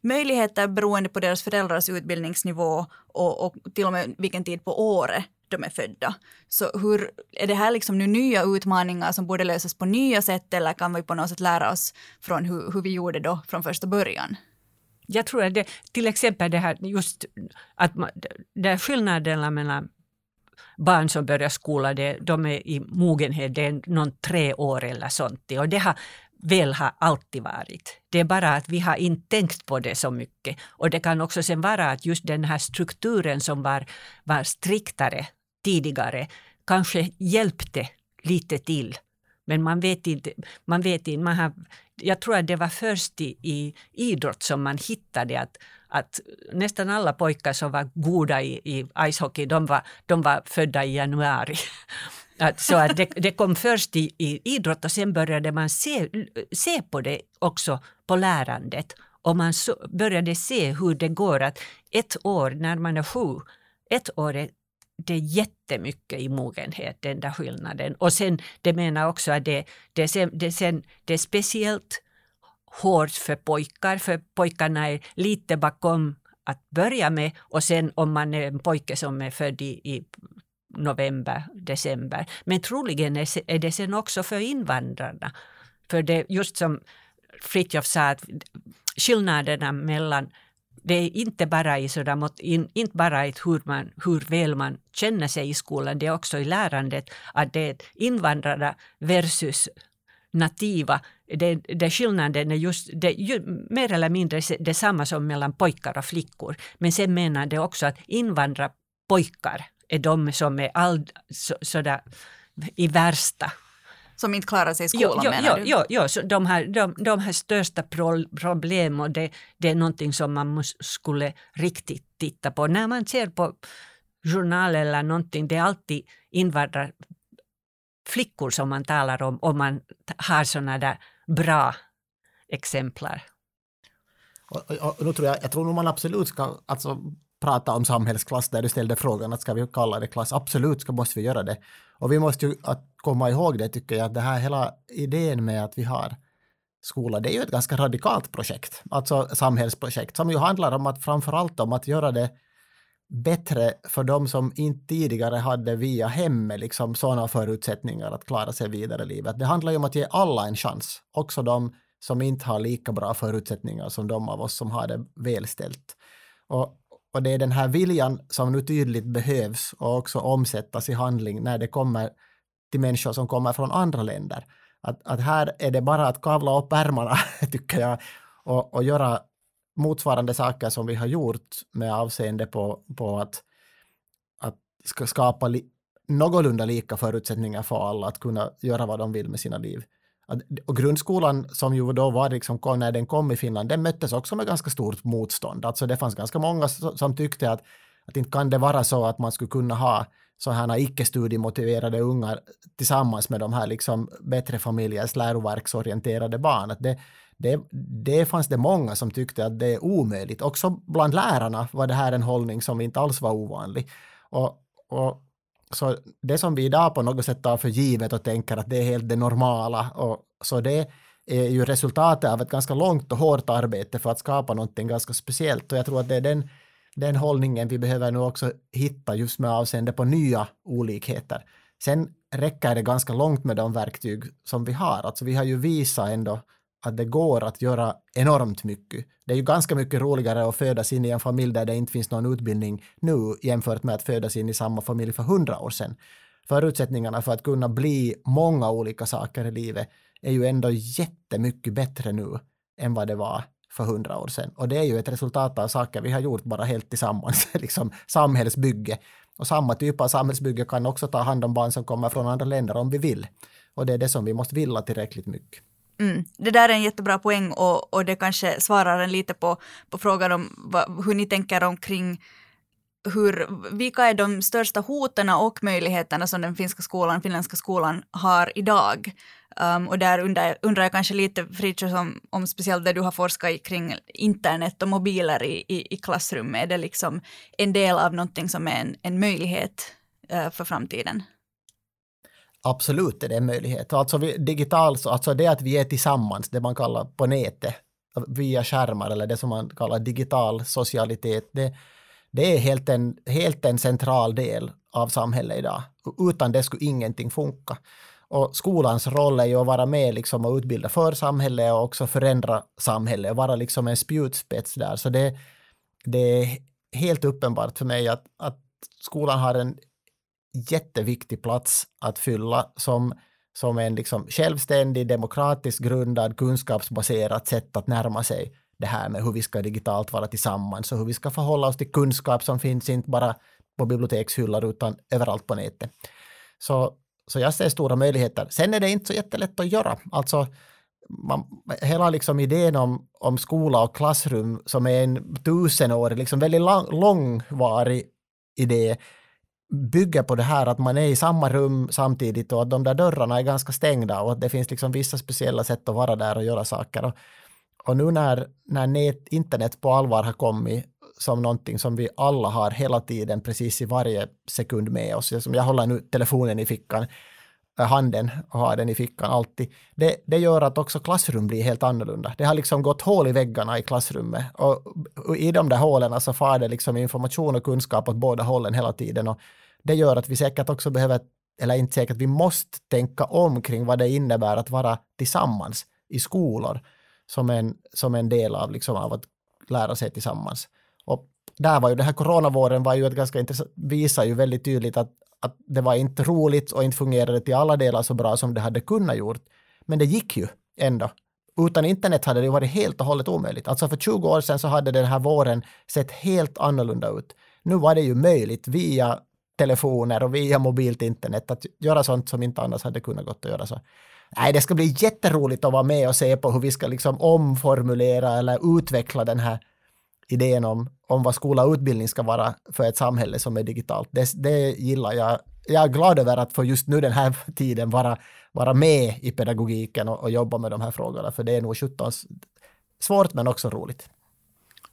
möjligheter beroende på deras föräldrars utbildningsnivå och, och till och med vilken tid på året de är födda. Så hur, är det här liksom nu nya utmaningar som borde lösas på nya sätt eller kan vi på något sätt lära oss från hur, hur vi gjorde då från första början? Jag tror att det, till exempel det här just att man, det är skillnaderna mellan barn som börjar skola, det, de är i mogenhet, det är någon tre år eller sånt. Och det har väl har alltid varit. Det är bara att vi har inte tänkt på det så mycket. Och det kan också sen vara att just den här strukturen som var, var striktare tidigare kanske hjälpte lite till. Men man vet inte, man vet inte, man har, jag tror att det var först i, i idrott som man hittade att, att nästan alla pojkar som var goda i, i ishockey, de var, de var födda i januari. Att, så att det, det, kom först i, i idrott och sen började man se, se på det också på lärandet. Och man så, började se hur det går att ett år när man är sju, ett år är det är jättemycket i mogenhet, den där skillnaden. Och sen, det menar också att det, det, sen, det, sen, det är speciellt hårt för pojkar, för pojkarna är lite bakom att börja med och sen om man är en pojke som är född i, i november, december. Men troligen är det sen också för invandrarna. För det just som Fritjof sa, att skillnaderna mellan det är inte bara i sådär, inte bara i hur, man, hur väl man känner sig i skolan, det är också i lärandet att det är invandrare versus nativa. Det, det skillnaden är just det, ju, mer eller mindre detsamma som mellan pojkar och flickor. Men sen menar det också att invandrarpojkar är de som är all, så, sådär, i värsta som inte klarar sig i skolan jo, jo, menar du? Jo, jo så de, har, de, de har största pro, problem och det, det är någonting som man skulle riktigt titta på. När man ser på journal eller någonting, det är alltid invandrarflickor som man talar om om man har sådana där bra exemplar. Och, och, och, tror jag, jag tror nog man absolut ska alltså, prata om samhällsklass där du ställde frågan att ska vi kalla det klass? Absolut ska, måste vi göra det. Och vi måste ju att komma ihåg det tycker jag, att det här hela idén med att vi har skola, det är ju ett ganska radikalt projekt, alltså samhällsprojekt, som ju handlar om att framförallt om att göra det bättre för de som inte tidigare hade via hemmet liksom sådana förutsättningar att klara sig vidare i livet. Det handlar ju om att ge alla en chans, också de som inte har lika bra förutsättningar som de av oss som har det välställt. Och och det är den här viljan som nu tydligt behövs och också omsättas i handling när det kommer till människor som kommer från andra länder. Att, att här är det bara att kavla upp ärmarna, tycker jag, och, och göra motsvarande saker som vi har gjort med avseende på, på att, att skapa li, någorlunda lika förutsättningar för alla att kunna göra vad de vill med sina liv. Och grundskolan som ju då var liksom, när den kom i Finland, den möttes också med ganska stort motstånd. Alltså det fanns ganska många som tyckte att, att inte kan det vara så att man skulle kunna ha sådana icke-studiemotiverade ungar tillsammans med de här liksom bättre familjers läroverksorienterade barn. Att det, det, det fanns det många som tyckte att det är omöjligt. Också bland lärarna var det här en hållning som inte alls var ovanlig. Och, och så det som vi idag på något sätt tar för givet och tänker att det är helt det normala och så det är ju resultatet av ett ganska långt och hårt arbete för att skapa någonting ganska speciellt och jag tror att det är den, den hållningen vi behöver nu också hitta just med avseende på nya olikheter. Sen räcker det ganska långt med de verktyg som vi har. Alltså vi har ju visat ändå att det går att göra enormt mycket. Det är ju ganska mycket roligare att födas in i en familj där det inte finns någon utbildning nu jämfört med att födas in i samma familj för hundra år sedan. Förutsättningarna för att kunna bli många olika saker i livet är ju ändå jättemycket bättre nu än vad det var för hundra år sedan. Och det är ju ett resultat av saker vi har gjort bara helt tillsammans, liksom samhällsbygge. Och samma typ av samhällsbygge kan också ta hand om barn som kommer från andra länder om vi vill. Och det är det som vi måste vilja tillräckligt mycket. Mm. Det där är en jättebra poäng och, och det kanske svarar en lite på, på frågan om vad, hur ni tänker omkring hur, vilka är de största hoten och möjligheterna som den finska skolan, finländska skolan har idag? Um, och där undrar, undrar jag kanske lite, Fritiof, om, om speciellt det du har forskat i kring internet och mobiler i, i, i klassrummet. Är det liksom en del av någonting som är en, en möjlighet uh, för framtiden? Absolut är det en möjlighet. Alltså vi, digital, alltså det att vi är tillsammans, det man kallar på nätet, via skärmar eller det som man kallar digital socialitet, det, det är helt en, helt en central del av samhället idag. Utan det skulle ingenting funka. Och skolans roll är ju att vara med liksom och utbilda för samhället och också förändra samhället och vara liksom en spjutspets där. Så det, det är helt uppenbart för mig att, att skolan har en jätteviktig plats att fylla som som en liksom självständig, demokratiskt grundad, kunskapsbaserat sätt att närma sig det här med hur vi ska digitalt vara tillsammans och hur vi ska förhålla oss till kunskap som finns inte bara på bibliotekshyllor utan överallt på nätet. Så, så jag ser stora möjligheter. Sen är det inte så jättelätt att göra. Alltså, man, hela liksom idén om, om skola och klassrum som är en tusenårig, liksom väldigt lång, långvarig idé bygger på det här att man är i samma rum samtidigt och att de där dörrarna är ganska stängda och att det finns liksom vissa speciella sätt att vara där och göra saker. Och, och nu när, när net, internet på allvar har kommit som någonting som vi alla har hela tiden, precis i varje sekund med oss. Som jag håller nu telefonen i fickan, äh, handen och har den i fickan alltid. Det, det gör att också klassrum blir helt annorlunda. Det har liksom gått hål i väggarna i klassrummet och, och i de där hålen så far det liksom information och kunskap åt båda hållen hela tiden och det gör att vi säkert också behöver, eller inte säkert, vi måste tänka om kring vad det innebär att vara tillsammans i skolor som en, som en del av, liksom, av att lära sig tillsammans. Och där var ju den här coronavåren var ju ett ganska intressant, visar ju väldigt tydligt att, att det var inte roligt och inte fungerade till alla delar så bra som det hade kunnat gjort. Men det gick ju ändå. Utan internet hade det varit helt och hållet omöjligt. Alltså för 20 år sedan så hade den här våren sett helt annorlunda ut. Nu var det ju möjligt via telefoner och via mobilt internet att göra sånt som inte annars hade kunnat gått att göra. Så. Nej, det ska bli jätteroligt att vara med och se på hur vi ska liksom omformulera eller utveckla den här idén om, om vad skola och utbildning ska vara för ett samhälle som är digitalt. Det, det gillar jag. Jag är glad över att få just nu den här tiden vara, vara med i pedagogiken och, och jobba med de här frågorna, för det är nog 17 svårt men också roligt.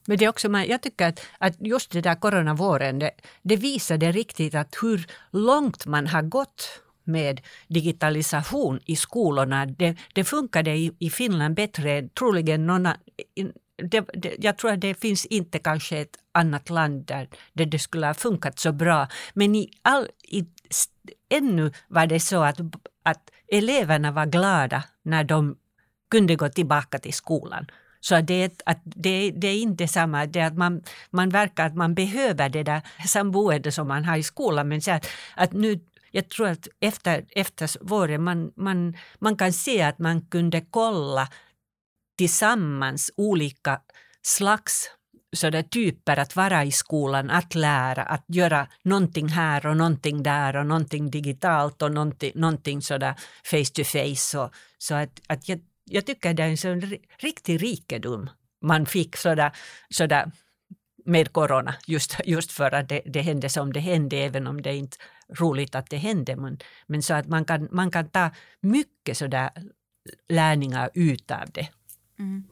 Men det är också, jag tycker att, att just det där coronavåren, det, det visade riktigt att hur långt man har gått med digitalisation i skolorna. Det, det funkade i, i Finland bättre, troligen någon, det, det, jag tror att det finns inte kanske ett annat land där, där det skulle ha funkat så bra. Men i all, i, ännu var det så att, att eleverna var glada när de kunde gå tillbaka till skolan. Så det, att det, det är inte samma, det att man, man verkar att man behöver det där samboende som man har i skolan. Men så att, att nu, jag tror att efter, efter våren man, man, man kan se att man kunde kolla tillsammans olika slags sådär typer att vara i skolan, att lära, att göra någonting här och någonting där och någonting digitalt och någonting, någonting sådär face to face. Och, så att, att jag, jag tycker det är en sån riktig rikedom man fick sådär, sådär med corona, just, just för att det, det hände som det hände, även om det inte är roligt att det hände. Men, men så att man kan, man kan ta mycket sådär lärningar ut av det. Mm.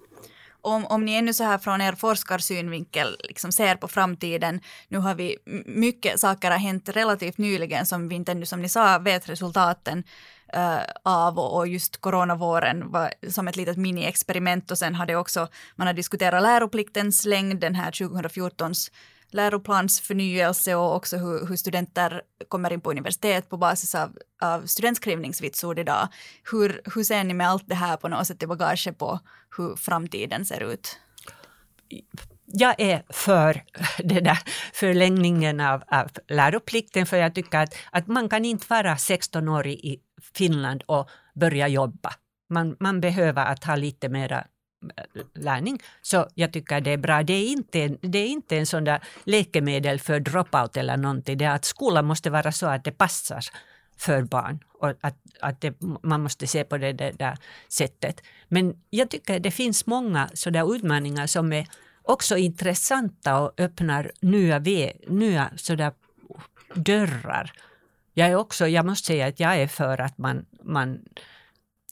Om, om ni ännu så här från er forskarsynvinkel liksom ser på framtiden, nu har vi mycket saker har hänt relativt nyligen som vi inte ännu som ni sa vet resultaten uh, av och, och just coronavåren var som ett litet mini-experiment och sen har också, man har diskuterat läropliktens längd, den här 2014s läroplansförnyelse och också hur, hur, studenter kommer in på universitet på basis av, av studentskrivningsvitsord idag. Hur, hur ser ni med allt det här på något sätt i bagage på hur framtiden ser ut? jag är för den där förlängningen av, av läroplikten för jag tycker att, att man kan inte vara 16 år i Finland och börja jobba. Man, man behöver att ha lite mera äh, lärning. Så jag tycker det är bra. Det är inte, det är inte en sån där läkemedel för dropout eller någonting. Det är att skolan måste vara så att det passar för barn och att, att det, man måste se på det, det där sättet. Men jag tycker det finns många sådana utmaningar som är också intressanta och öppnar nya, nya sådär dörrar. Jag, är också, jag måste säga att jag är för att man, man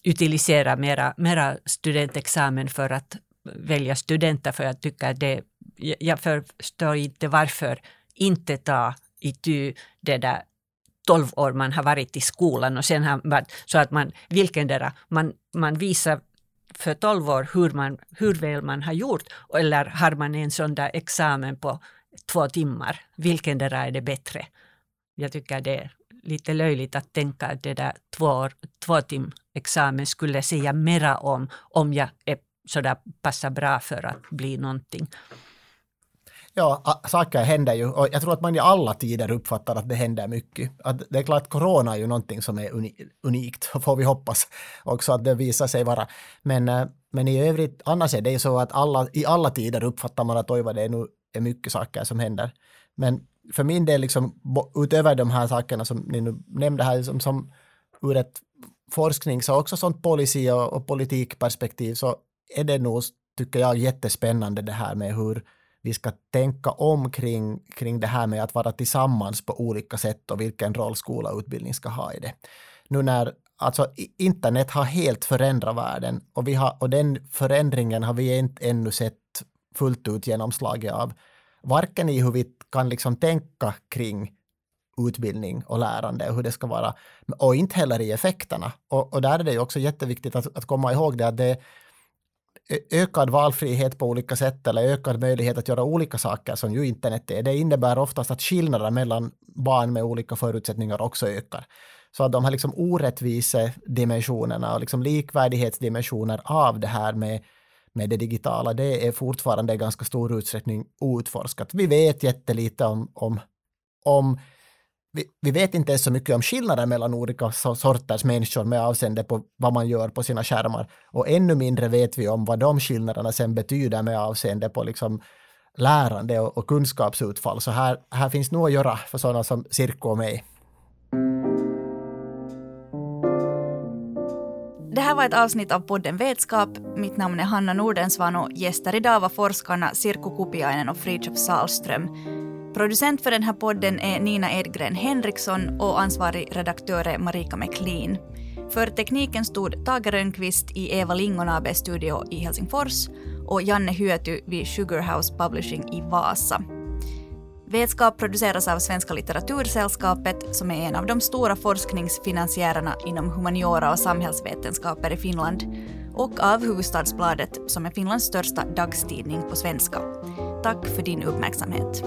utiliserar mera, mera studentexamen för att välja studenter, för jag tycker det, jag förstår inte varför inte ta itu det där 12 år man har varit i skolan och sen har man, så att man, vilkendera, man, man visar för 12 år hur, man, hur väl man har gjort eller har man en sån där examen på två timmar, vilkendera är det bättre? Jag tycker det är lite löjligt att tänka att det där två, två tim examen skulle säga mera om, om jag är sådär passar bra för att bli någonting. Ja, saker händer ju och jag tror att man i alla tider uppfattar att det händer mycket. Att det är klart, corona är ju någonting som är unikt, får vi hoppas också att det visar sig vara. Men, eh, men i övrigt, annars är det ju så att alla, i alla tider uppfattar man att oj vad det är nu är mycket saker som händer. Men för min del, liksom, utöver de här sakerna som ni nu nämnde här, som, som ur ett forsknings och också sånt policy och, och politikperspektiv så är det nog, tycker jag, jättespännande det här med hur vi ska tänka om kring, kring det här med att vara tillsammans på olika sätt och vilken roll skola och utbildning ska ha i det. Nu när alltså, internet har helt förändrat världen och, vi har, och den förändringen har vi inte ännu sett fullt ut genomslaget av, varken i hur vi kan liksom tänka kring utbildning och lärande och hur det ska vara, och inte heller i effekterna. Och, och där är det ju också jätteviktigt att, att komma ihåg det att det ökad valfrihet på olika sätt eller ökad möjlighet att göra olika saker som ju internet är, det innebär oftast att skillnader mellan barn med olika förutsättningar också ökar. Så att de här liksom orättvise dimensionerna och liksom likvärdighetsdimensioner av det här med, med det digitala, det är fortfarande i ganska stor utsträckning outforskat. Vi vet jättelite om, om, om vi, vi, vet inte ens så mycket om skillnader mellan olika sorters människor med avseende på vad man gör på sina skärmar. Och ännu mindre vet vi om vad de skillnaderna sen betyder med avseende på liksom lärande och, och kunskapsutfall. Så här, här finns nog att göra för sådana som Sirko och mig. Det här var ett avsnitt av podden Vetskap. Mitt namn är Hanna Nordensvan och gäster idag var forskarna Sirku Kupiainen och Fridtjof Salström. Producent för den här podden är Nina Edgren Henriksson och ansvarig redaktör är Marika McLean. För tekniken stod Tage Rönnqvist i Eva Lingonabes studio i Helsingfors och Janne Hyöty vid Sugar House Publishing i Vasa. Vetskap produceras av Svenska litteratursällskapet som är en av de stora forskningsfinansiärerna inom humaniora och samhällsvetenskaper i Finland och av Hufvudstadsbladet som är Finlands största dagstidning på svenska. Tack för din uppmärksamhet.